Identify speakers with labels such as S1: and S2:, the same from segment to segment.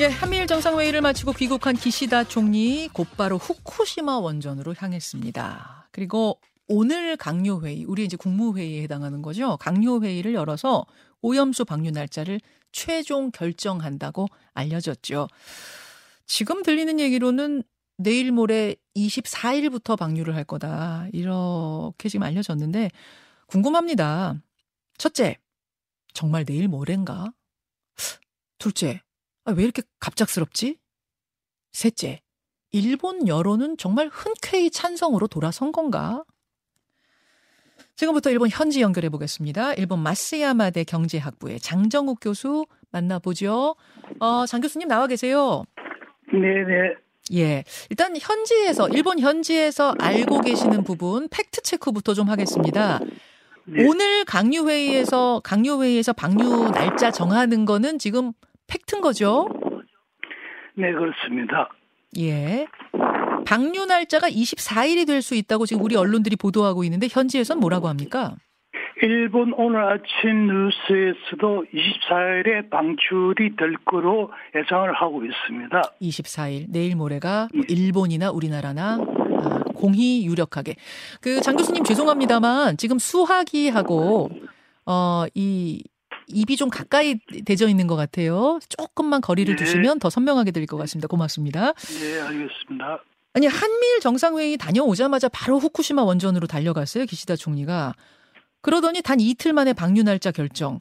S1: 예, 한미일 정상회의를 마치고 귀국한 기시다 총리 곧바로 후쿠시마 원전으로 향했습니다. 그리고 오늘 강요회의, 우리 이제 국무회의에 해당하는 거죠. 강요회의를 열어서 오염수 방류 날짜를 최종 결정한다고 알려졌죠. 지금 들리는 얘기로는 내일 모레 24일부터 방류를 할 거다. 이렇게 지금 알려졌는데 궁금합니다. 첫째, 정말 내일 모레인가? 둘째, 아, 왜 이렇게 갑작스럽지? 셋째, 일본 여론은 정말 흔쾌히 찬성으로 돌아선 건가? 지금부터 일본 현지 연결해 보겠습니다. 일본 마스야마대 경제학부의 장정욱 교수 만나보죠. 어, 장 교수님 나와 계세요.
S2: 네네.
S1: 예. 일단 현지에서, 일본 현지에서 알고 계시는 부분, 팩트 체크부터 좀 하겠습니다. 네. 오늘 강요회의에서, 강요회의에서 방류 날짜 정하는 거는 지금 팩트인 거죠?
S2: 네, 그렇습니다.
S1: 예. 방류 날짜가 24일이 될 수 있다고 지금 우리 언론들이 보도하고 있는데 현지에선 뭐라고 합니까?
S2: 일본 오늘 아침 뉴스에서도 24일에 방출이 될 거로 예상을 하고 있습니다.
S1: 24일 내일 모레가 뭐 일본이나 우리나라나 아, 공히 유력하게 그 장 교수님 죄송합니다만 지금 수화기하고 어이 입이 좀 가까이 대져 있는 것 같아요. 조금만 거리를 네. 두시면 더 선명하게 들릴 것 같습니다. 고맙습니다.
S2: 네, 알겠습니다.
S1: 아니 한미일 정상회의 다녀오자마자 바로 후쿠시마 원전으로 달려갔어요. 기시다 총리가. 그러더니 단 이틀 만에 방류 날짜 결정.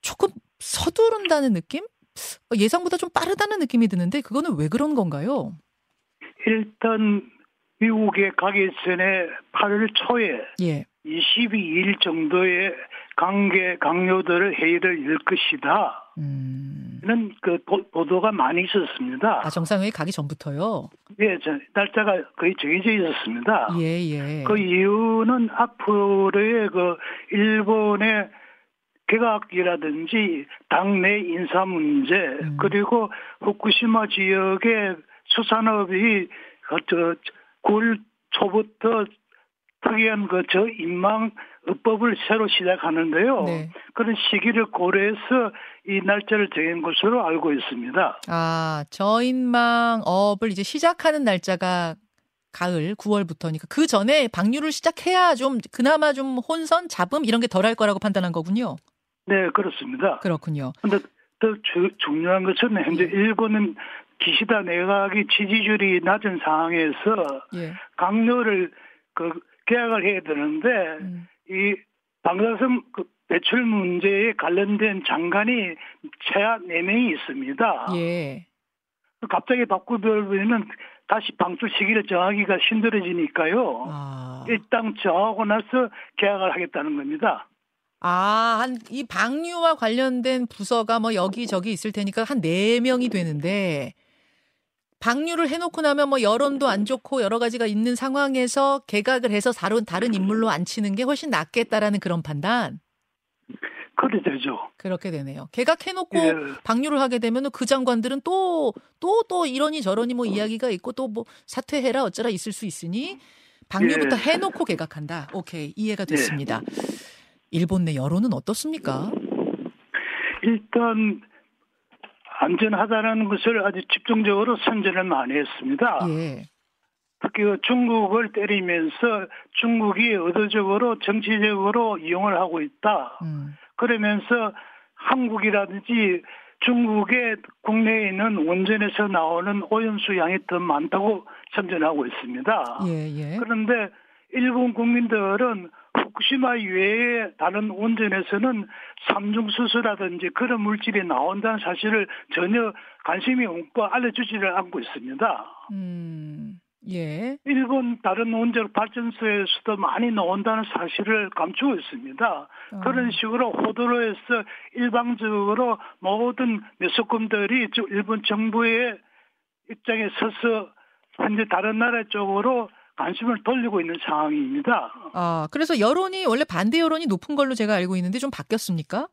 S1: 조금 서두른다는 느낌? 예상보다 좀 빠르다는 느낌이 드는데 그거는 왜 그런 건가요?
S2: 일단 미국에 가기 전에 8월 초에 예. 22일 정도의 관계 강요들 회의를 열 것이다. 음. 는 그 보도가 많이 있었습니다.
S1: 아 정상회의 가기 전부터요?
S2: 예, 저, 날짜가 거의 정해져 있었습니다.
S1: 예, 예.
S2: 그 이유는 앞으로의 그 일본의 개각이라든지 당내 인사 문제 음. 그리고 후쿠시마 지역의 수산업이 그 9월 초부터 특이한 그 저인망 의 법을 새로 시작하는데요. 네. 그런 시기를 고려해서 이 날짜를 정한 것으로 알고 있습니다.
S1: 아, 저인망 업을 이제 시작하는 날짜가 가을 9월부터니까 그 전에 방류를 시작해야 좀 그나마 좀 혼선, 잡음 이런 게 덜할 거라고 판단한 거군요.
S2: 네, 그렇습니다.
S1: 그렇군요.
S2: 근데 더 주, 중요한 것은 현재 예. 일본은 기시다 내각이 지지율이 낮은 상황에서 예. 강요를 그 계약을 해야 되는데 음. 이 방사성 그 배출 문제에 관련된 장관이 최하 4명이 있습니다.
S1: 예.
S2: 갑자기 바꾸면 다시 방출 시기를 정하기가 힘들어지니까요. 아. 일단 정하고 나서 계약을 하겠다는 겁니다.
S1: 아, 한, 이 방류와 관련된 부서가 뭐 여기저기 있을 테니까 한 4명이 되는데, 방류를 해놓고 나면 뭐 여론도 안 좋고 여러 가지가 있는 상황에서 개각을 해서 다른 다른 인물로 앉히는 게 훨씬 낫겠다라는 그런 판단.
S2: 그렇게 되죠.
S1: 그렇게 되네요. 개각해놓고 예. 방류를 하게 되면 그 장관들은 또 또또 이러니 저러니 뭐 이야기가 있고 또 뭐 사퇴해라 어쩌라 있을 수 있으니 방류부터 예. 해놓고 개각한다. 오케이 이해가 됐습니다. 예. 일본 내 여론은 어떻습니까?
S2: 일단 안전하다는 것을 아주 집중적으로 선전을 많이 했습니다.
S1: 예.
S2: 특히 그 중국을 때리면서 중국이 의도적으로 정치적으로 이용을 하고 있다. 음. 그러면서 한국이라든지 중국의 국내에 있는 원전에서 나오는 오염수 양이 더 많다고 선전하고 있습니다.
S1: 예, 예.
S2: 그런데 일본 국민들은 후쿠시마 이외에 다른 원전에서는 삼중수소라든지 그런 물질이 나온다는 사실을 전혀 관심이 없고 알려주지를 않고 있습니다.
S1: 음, 예.
S2: 일본 다른 원전 발전소에서도 많이 나온다는 사실을 감추고 있습니다. 어. 그런 식으로 호도로 해서 일방적으로 모든 매수금들이 일본 정부의 입장에 서서 현재 다른 나라 쪽으로 관심을 돌리고 있는 상황입니다.
S1: 아, 그래서 여론이 원래 반대 여론이 높은 걸로 제가 알고 있는데 좀 바뀌었습니까?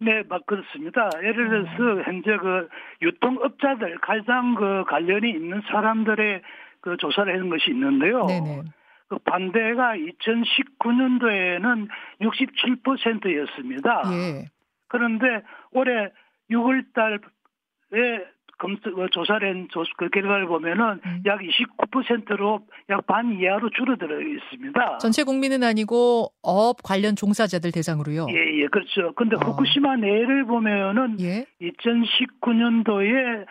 S2: 네, 막 그렇습니다. 예를 들어서 어. 현재 그 유통업자들 가장 그 관련이 있는 사람들의 그 조사를 해는 것이 있는데요.
S1: 네네.
S2: 그 반대가 2019년도에는 67%였습니다.
S1: 예.
S2: 그런데 올해 6월 달에 검 어, 조사된 조, 그 결과를 보면은 음. 약 29%로 약 반 이하로 줄어들어 있습니다.
S1: 전체 국민은 아니고 어업 관련 종사자들 대상으로요.
S2: 예, 예, 그렇죠. 근데 어. 후쿠시마 내를 보면은 예? 2019년도에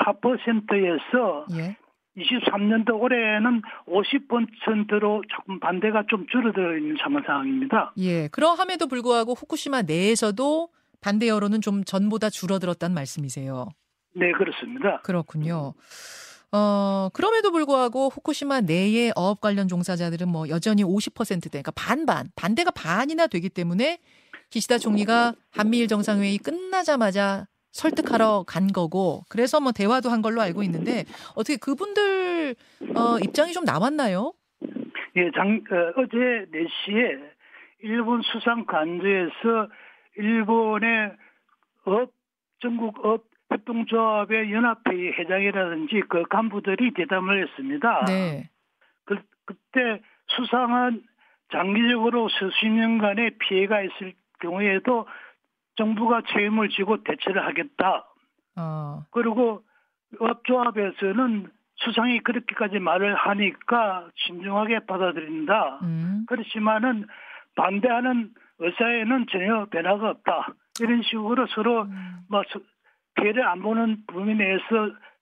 S2: 71.4%에서 예? 23년도 올해는 50%로 조금 반대가 좀 줄어들어 있는 상황입니다.
S1: 예. 그러함에도 불구하고 후쿠시마 내에서도 반대 여론은 좀 전보다 줄어들었다는 말씀이세요.
S2: 네, 그렇습니다.
S1: 그렇군요. 어, 그럼에도 불구하고 후쿠시마 내의 어업 관련 종사자들은 뭐 여전히 50%대, 그러니까 반반, 반대가 반이나 되기 때문에 기시다 총리가 한미일 정상회의 끝나자마자 설득하러 간 거고 그래서 뭐 대화도 한 걸로 알고 있는데 어떻게 그분들 어, 입장이 좀 남았나요?
S2: 예, 장, 어제 4시에 일본 수상 관저에서 일본의 어업 전국 어업 협동조합의 연합회의 회장이라든지 그 간부들이 대담을 했습니다. 네. 그, 그때 수상은 장기적으로 수십 년간의 피해가 있을 경우에도 정부가 책임을 지고 대처를 하겠다. 어. 그리고 업조합에서는 수상이 그렇게까지 말을 하니까 신중하게 받아들인다. 음. 그렇지만은 반대하는 의사에는 전혀 변화가 없다. 이런 식으로 서로 음. 뭐 피해를 안 보는 범위 내에서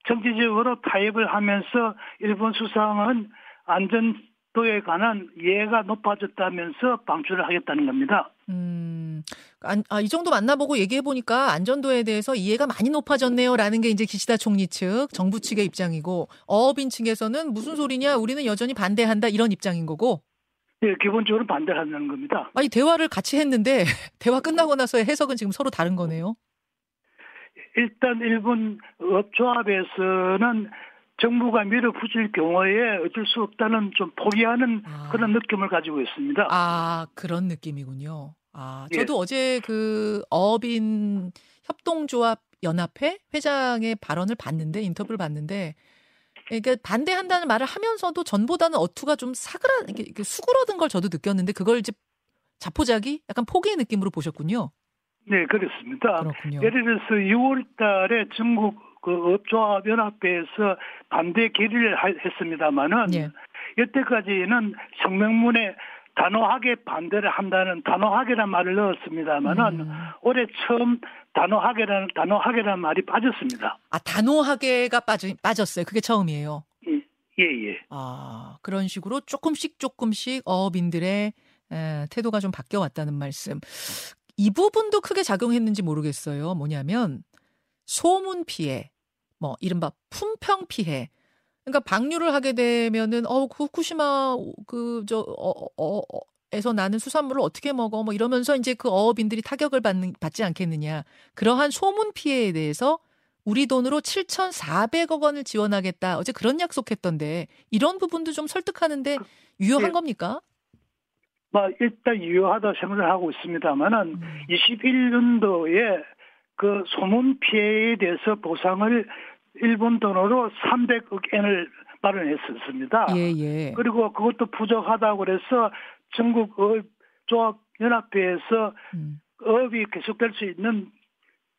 S2: 정치적으로 타협을 하면서 일본 수상은 안전도에 관한 이해가 높아졌다면서 방출을 하겠다는 겁니다. 음,
S1: 아, 이 정도 만나보고 얘기해보니까 안전도에 대해서 이해가 많이 높아졌네요. 라는 게 이제 기시다 총리 측, 정부 측의 입장이고, 어업인 측에서는 무슨 소리냐, 우리는 여전히 반대한다. 이런 입장인 거고.
S2: 예, 기본적으로 반대를 한다는 겁니다.
S1: 아니, 대화를 같이 했는데, 대화 끝나고 나서의 해석은 지금 서로 다른 거네요.
S2: 일단 일본 업조합에서는 정부가 밀어붙일 경우에 어쩔 수 없다는 좀 포기하는 아. 그런 느낌을 가지고 있습니다.
S1: 아, 그런 느낌이군요. 아, 예. 저도 예. 어제 그 어빈 협동조합 연합회 회장의 발언을 봤는데 인터뷰를 봤는데 그러니까 반대한다는 말을 하면서도 전보다는 어투가 좀 사그라 이렇게 수그러든 걸 저도 느꼈는데 그걸 이제 자포자기 약간 포기의 느낌으로 보셨군요.
S2: 네, 그렇습니다. 그렇군요. 예를 들어서 6월 달에 중국 그 업조합 연합회에서 반대 결의를 했습니다마는 예. 여태까지는 성명문에 단호하게 반대를 한다는 단호하게란 말을 넣었습니다만은 음. 올해 처음 단호하게라는 단호하게라는 말이 빠졌습니다.
S1: 아 단호하게가 빠져 빠졌어요. 그게 처음이에요.
S2: 예, 예. 예.
S1: 아 그런 식으로 조금씩 조금씩 어업인들의 에, 태도가 좀 바뀌어 왔다는 말씀. 이 부분도 크게 작용했는지 모르겠어요. 뭐냐면 소문 피해, 뭐 이른바 품평 피해. 그러니까 방류를 하게 되면은 어 후쿠시마 그저 어 어, 어, 에서 나는 수산물을 어떻게 먹어 뭐 이러면서 이제 그 어업인들이 타격을 받는 받지 않겠느냐. 그러한 소문 피해에 대해서 우리 돈으로 7,400억 원을 지원하겠다. 어제 그런 약속했던데 이런 부분도 좀 설득하는데 그, 유효한 네. 겁니까?
S2: 뭐 일단 유효하다 생각을 하고 있습니다만은 음. 21년도에 그 소문 피해에 대해서 보상을 일본 돈으로 300억 엔을 마련했었습니다. 예, 예. 그리고 그것도 부족하다고 그래서 전국 조합 연합회에서 음. 업이 계속될 수 있는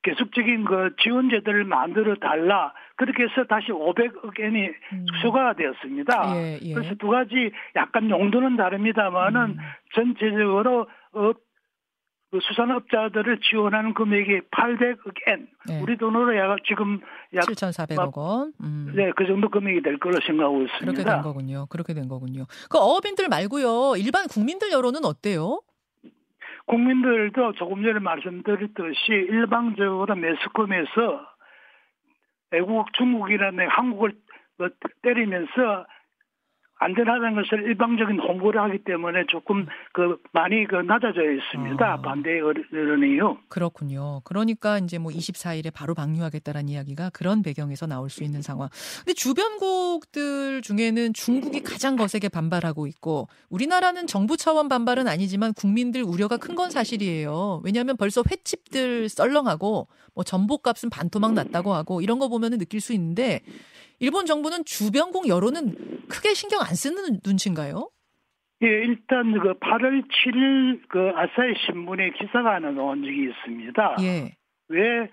S2: 계속적인 그 지원제도를 만들어 달라. 그렇게 해서 다시 500억 엔이 음. 추가가 되었습니다. 예, 예. 그래서 두 가지 약간 용도는 다릅니다만은 음. 전체적으로 어업, 그 수산업자들을 지원하는 금액이 800억 엔. 네. 우리 돈으로 약 지금 약
S1: 7,400억 원.
S2: 음. 네, 그 정도 금액이 될 거로 생각하고 있습니다.
S1: 그렇게 된 거군요. 그렇게 된 거군요. 그 어업인들 말고요. 일반 국민들 여론은 어때요?
S2: 국민들도 조금 전에 말씀드렸듯이 일방적으로 매스컴에서 외국 중국이라는 한국을 뭐 때리면서 안전하다는 것을 일방적인 홍보를 하기 때문에 조금 그 많이 그 낮아져 있습니다. 아. 반대 여론이요.
S1: 그렇군요. 그러니까 이제 뭐 24일에 바로 방류하겠다라는 이야기가 그런 배경에서 나올 수 있는 상황. 근데 주변국들 중에는 중국이 가장 거세게 반발하고 있고 우리나라는 정부 차원 반발은 아니지만 국민들 우려가 큰 건 사실이에요. 왜냐하면 벌써 횟집들 썰렁하고 뭐 전복값은 반토막 났다고 하고 이런 거 보면은 느낄 수 있는데 일본 정부는 주변국 여론은 크게 신경 안 쓰는 눈치인가요?
S2: 예, 일단 그 8월 7일 그 아사히 신문에 기사가 하나 나온 적이 있습니다. 예. 왜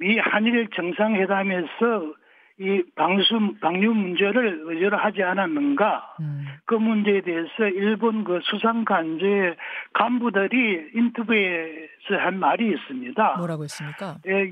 S2: 미 한일 정상회담에서 이 방수 방류 문제를 의제로 하지 않았는가? 음. 그 문제에 대해서 일본 그 수상 간제 간부들이 인터뷰에서 한 말이 있습니다.
S1: 뭐라고 했습니까?
S2: 예,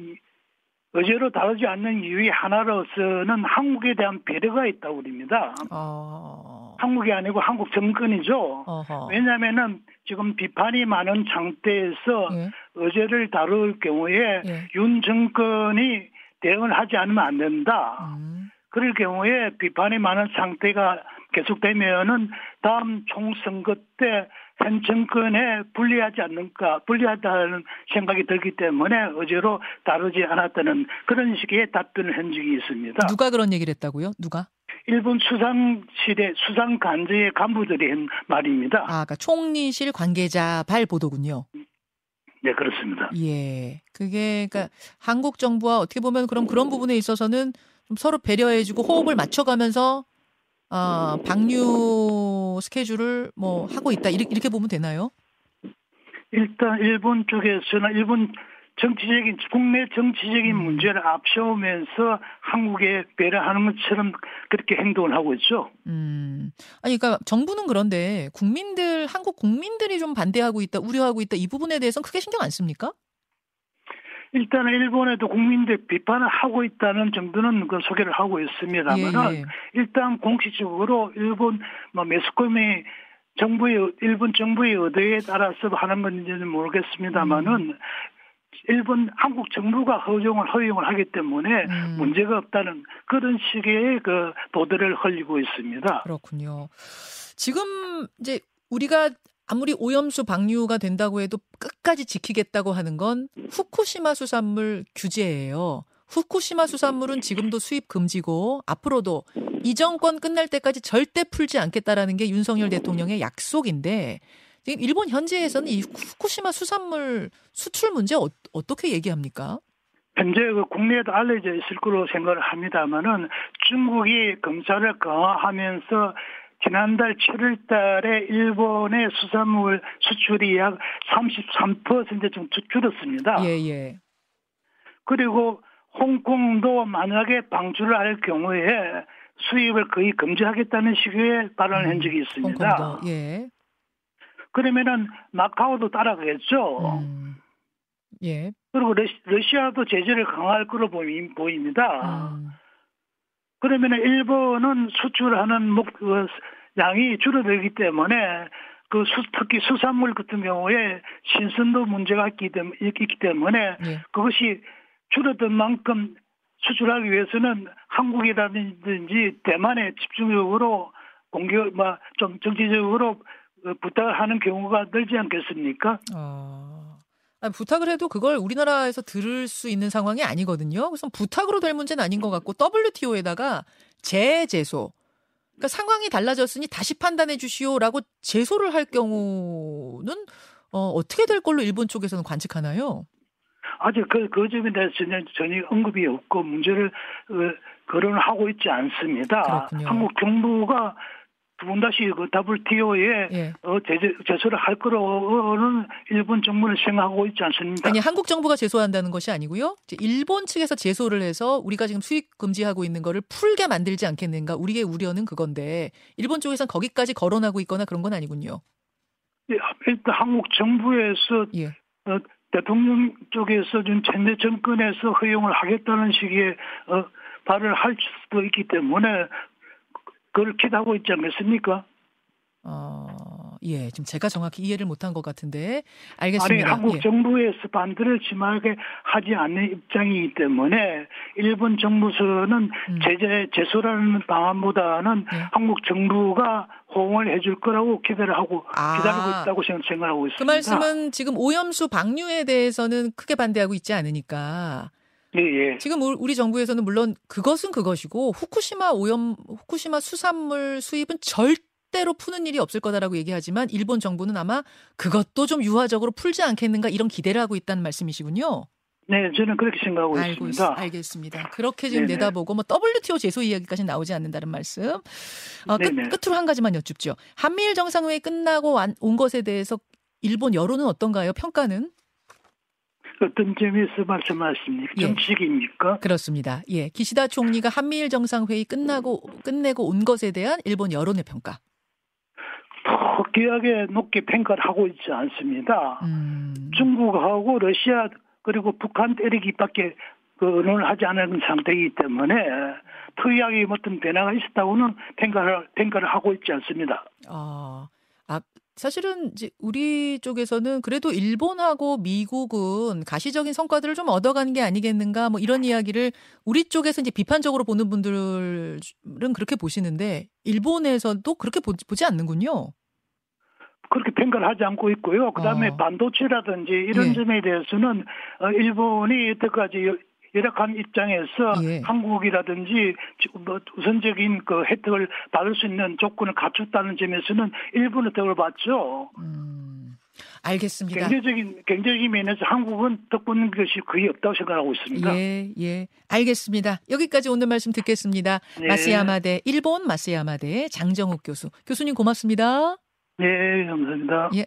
S2: 의제로 다루지 않는 이유의 하나로서는 한국에 대한 배려가 있다고 그럽니다. 어... 한국이 아니고 한국 정권이죠. 어허. 왜냐하면은 지금 비판이 많은 상태에서 예. 의제를 다룰 경우에 예. 윤 정권이 대응을 하지 않으면 안 된다. 음. 그럴 경우에 비판이 많은 상태가 계속되면은 다음 총선거 때 현 정권에 불리하지 않는가, 불리하다는 생각이 들기 때문에 어제로 다루지 않았다는 그런 식의 답변을 한 적이 있습니다.
S1: 누가 그런 얘기를 했다고요? 누가?
S2: 일본 수상실의 수상 간제의 간부들이 한 말입니다.
S1: 아, 그러니까 총리실 관계자 발 보도군요.
S2: 네, 그렇습니다.
S1: 예. 그게 그러니까 한국 정부와 어떻게 보면 그럼 그런 부분에 있어서는 좀 서로 배려해주고 호흡을 맞춰가면서 아, 방류 스케줄을 뭐 하고 있다 이렇게, 이렇게 보면 되나요?
S2: 일단 일본 쪽에서는 일본 정치적인 국내 정치적인 음. 문제를 앞세우면서 한국에 배려하는 것처럼 그렇게 행동을 하고 있죠.
S1: 음. 아니 그러니까 정부는 그런데 국민들 한국 국민들이 좀 반대하고 있다, 우려하고 있다 이 부분에 대해서는 크게 신경 안 씁니까?
S2: 일단은 일본에도 국민들 비판을 하고 있다는 정도는 그 소개를 하고 있습니다만은 예, 예. 일단 공식적으로 일본 뭐 매스컴이 정부의 일본 정부의 의도에 따라서 하는 건지는 모르겠습니다만은 음. 일본 한국 정부가 허용을 허용을 하기 때문에 음. 문제가 없다는 그런 식의 그 보도를 흘리고 있습니다.
S1: 그렇군요. 지금 이제 우리가 아무리 오염수 방류가 된다고 해도 끝까지 지키겠다고 하는 건 후쿠시마 수산물 규제예요. 후쿠시마 수산물은 지금도 수입 금지고 앞으로도 이 정권 끝날 때까지 절대 풀지 않겠다라는 게 윤석열 대통령의 약속인데 지금 일본 현지에서는 이 후쿠시마 수산물 수출 문제 어, 떻게 얘기합니까?
S2: 현재 그 국내에도 알려져 있을 거로 생각을 합니다만은 중국이 검사를 강화하면서 지난달 7월 달에 일본의 수산물 수출이 약 33%좀 줄었습니다.
S1: 예, 예.
S2: 그리고 홍콩도 만약에 방출을 할 경우에 수입을 거의 금지하겠다는 식의 발언을 음, 한 적이 있습니다.
S1: 홍콩도, 예.
S2: 그러면은 마카오도 따라가겠죠. 음.
S1: 예.
S2: 그리고 러시, 아도 제재를 강화할 보이, 보입니다. 음. 그러면 일본은 수출하는 목, 그, 양이 줄어들기 때문에 그 수, 특히 수산물 같은 경우에 신선도 문제가 있기, 때문에 예. 그것이 줄어든 만큼 수출하기 위해서는 한국이라든지 대만에 집중적으로 공격, 뭐, 좀 정치적으로 부탁을 하는 경우가 늘지 않겠습니까?
S1: 어... 아니, 부탁을 해도 그걸 우리나라에서 들을 수 있는 상황이 아니거든요. 그래서 부탁으로 될 문제는 아닌 것 같고 WTO에다가 재제소 그러니까 상황이 달라졌으니 다시 판단해 주시오라고 제소를 할 경우는 어, 어떻게 될 걸로 일본 쪽에서는 관측하나요?
S2: 아직 그, 그 점에 대해서 전혀, 전혀 언급이 없고 문제를 어, 거론을 하고 있지 않습니다.
S1: 그렇군요.
S2: 한국 정부가 두번 다시 그 WTO에 예. 어, 제재, 제소를 할 거로는 일본 정부는 생각하고 있지 않습니다.
S1: 아니 한국 정부가 제소한다는 것이 아니고요. 일본 측에서 제소를 해서 우리가 지금 수입 금지하고 있는 거를 풀게 만들지 않겠는가? 우리의 우려는 그건데 일본 쪽에서는 거기까지 거론하고 있거나 그런 건 아니군요.
S2: 예, 일단 한국 정부에서 예. 어, 대통령 쪽에서 좀 현재 정권에서 허용을 하겠다는 식의 어, 발언을 할 수도 있기 때문에 그걸 기대하고 있지 않겠습니까?
S1: 어, 예. 지금 제가 정확히 이해를 못한 것 같은데 알겠습니다.
S2: 아니, 한국
S1: 예.
S2: 정부에서 반대를 심하게 하지 않는 입장이기 때문에 일본 정부에서는 음. 제재 제소라는 방안보다는 예. 한국 정부가 호응을 해줄 거라고 기대를 하고 아. 기다리고 있다고 생각하고 있습니다.
S1: 그 말씀은 지금 오염수 방류에 대해서는 크게 반대하고 있지 않으니까
S2: 예, 예.
S1: 지금 우리 정부에서는 물론 그것은 그것이고 후쿠시마 오염 후쿠시마 수산물 수입은 절대로 푸는 일이 없을 거다라고 얘기하지만 일본 정부는 아마 그것도 좀 유화적으로 풀지 않겠는가 이런 기대를 하고 있다는 말씀이시군요.
S2: 네, 저는 그렇게 생각하고 알고 있습니다.
S1: 있, 알겠습니다. 그렇게 지금 네네. 내다보고 뭐 WTO 제소 이야기까지 나오지 않는다는 말씀. 어, 끝, 끝으로 한 가지만 여쭙죠. 한미일 정상회의 끝나고 온 것에 대해서 일본 여론은 어떤가요? 평가는?
S2: 어떤 점에서 말씀하십니까? 예. 정치적입니까?
S1: 그렇습니다. 예. 기시다 총리가 한미일 정상회의 끝나고 끝내고 온 것에 대한 일본 여론의 평가.
S2: 특이하게 높게 평가를 하고 있지 않습니다. 음. 중국하고 러시아 그리고 북한 때리기밖에 그 언론을 하지 않은 상태이기 때문에 특이하게 어떤 변화가 있었다고는 평가를 평가를 하고 있지 않습니다.
S1: 아, 아 사실은 이제 우리 쪽에서는 그래도 일본하고 미국은 가시적인 성과들을 좀 얻어가는 게 아니겠는가 뭐 이런 이야기를 우리 쪽에서 이제 비판적으로 보는 분들은 그렇게 보시는데 일본에서도 그렇게 보, 지 않는군요.
S2: 그렇게 평가를 하지 않고 있고요. 그 다음에 어. 반도체라든지 이런 예. 점에 대해서는 어, 일본이 여태까지 열악한 입장에서 예. 한국이라든지 뭐 우선적인 그 혜택을 받을 수 있는 조건을 갖췄다는 점에서는 일본 혜택을 받죠. 음,
S1: 알겠습니다.
S2: 경제적인 경제적인 면에서 한국은 덕분는 것이 거의 없다고 생각하고 있습니다.
S1: 예, 예, 알겠습니다. 여기까지 오늘 말씀 듣겠습니다. 네. 마스야마대 일본 마스야마대 장정욱 교수 교수님 고맙습니다.
S2: 네, 감사합니다. 예.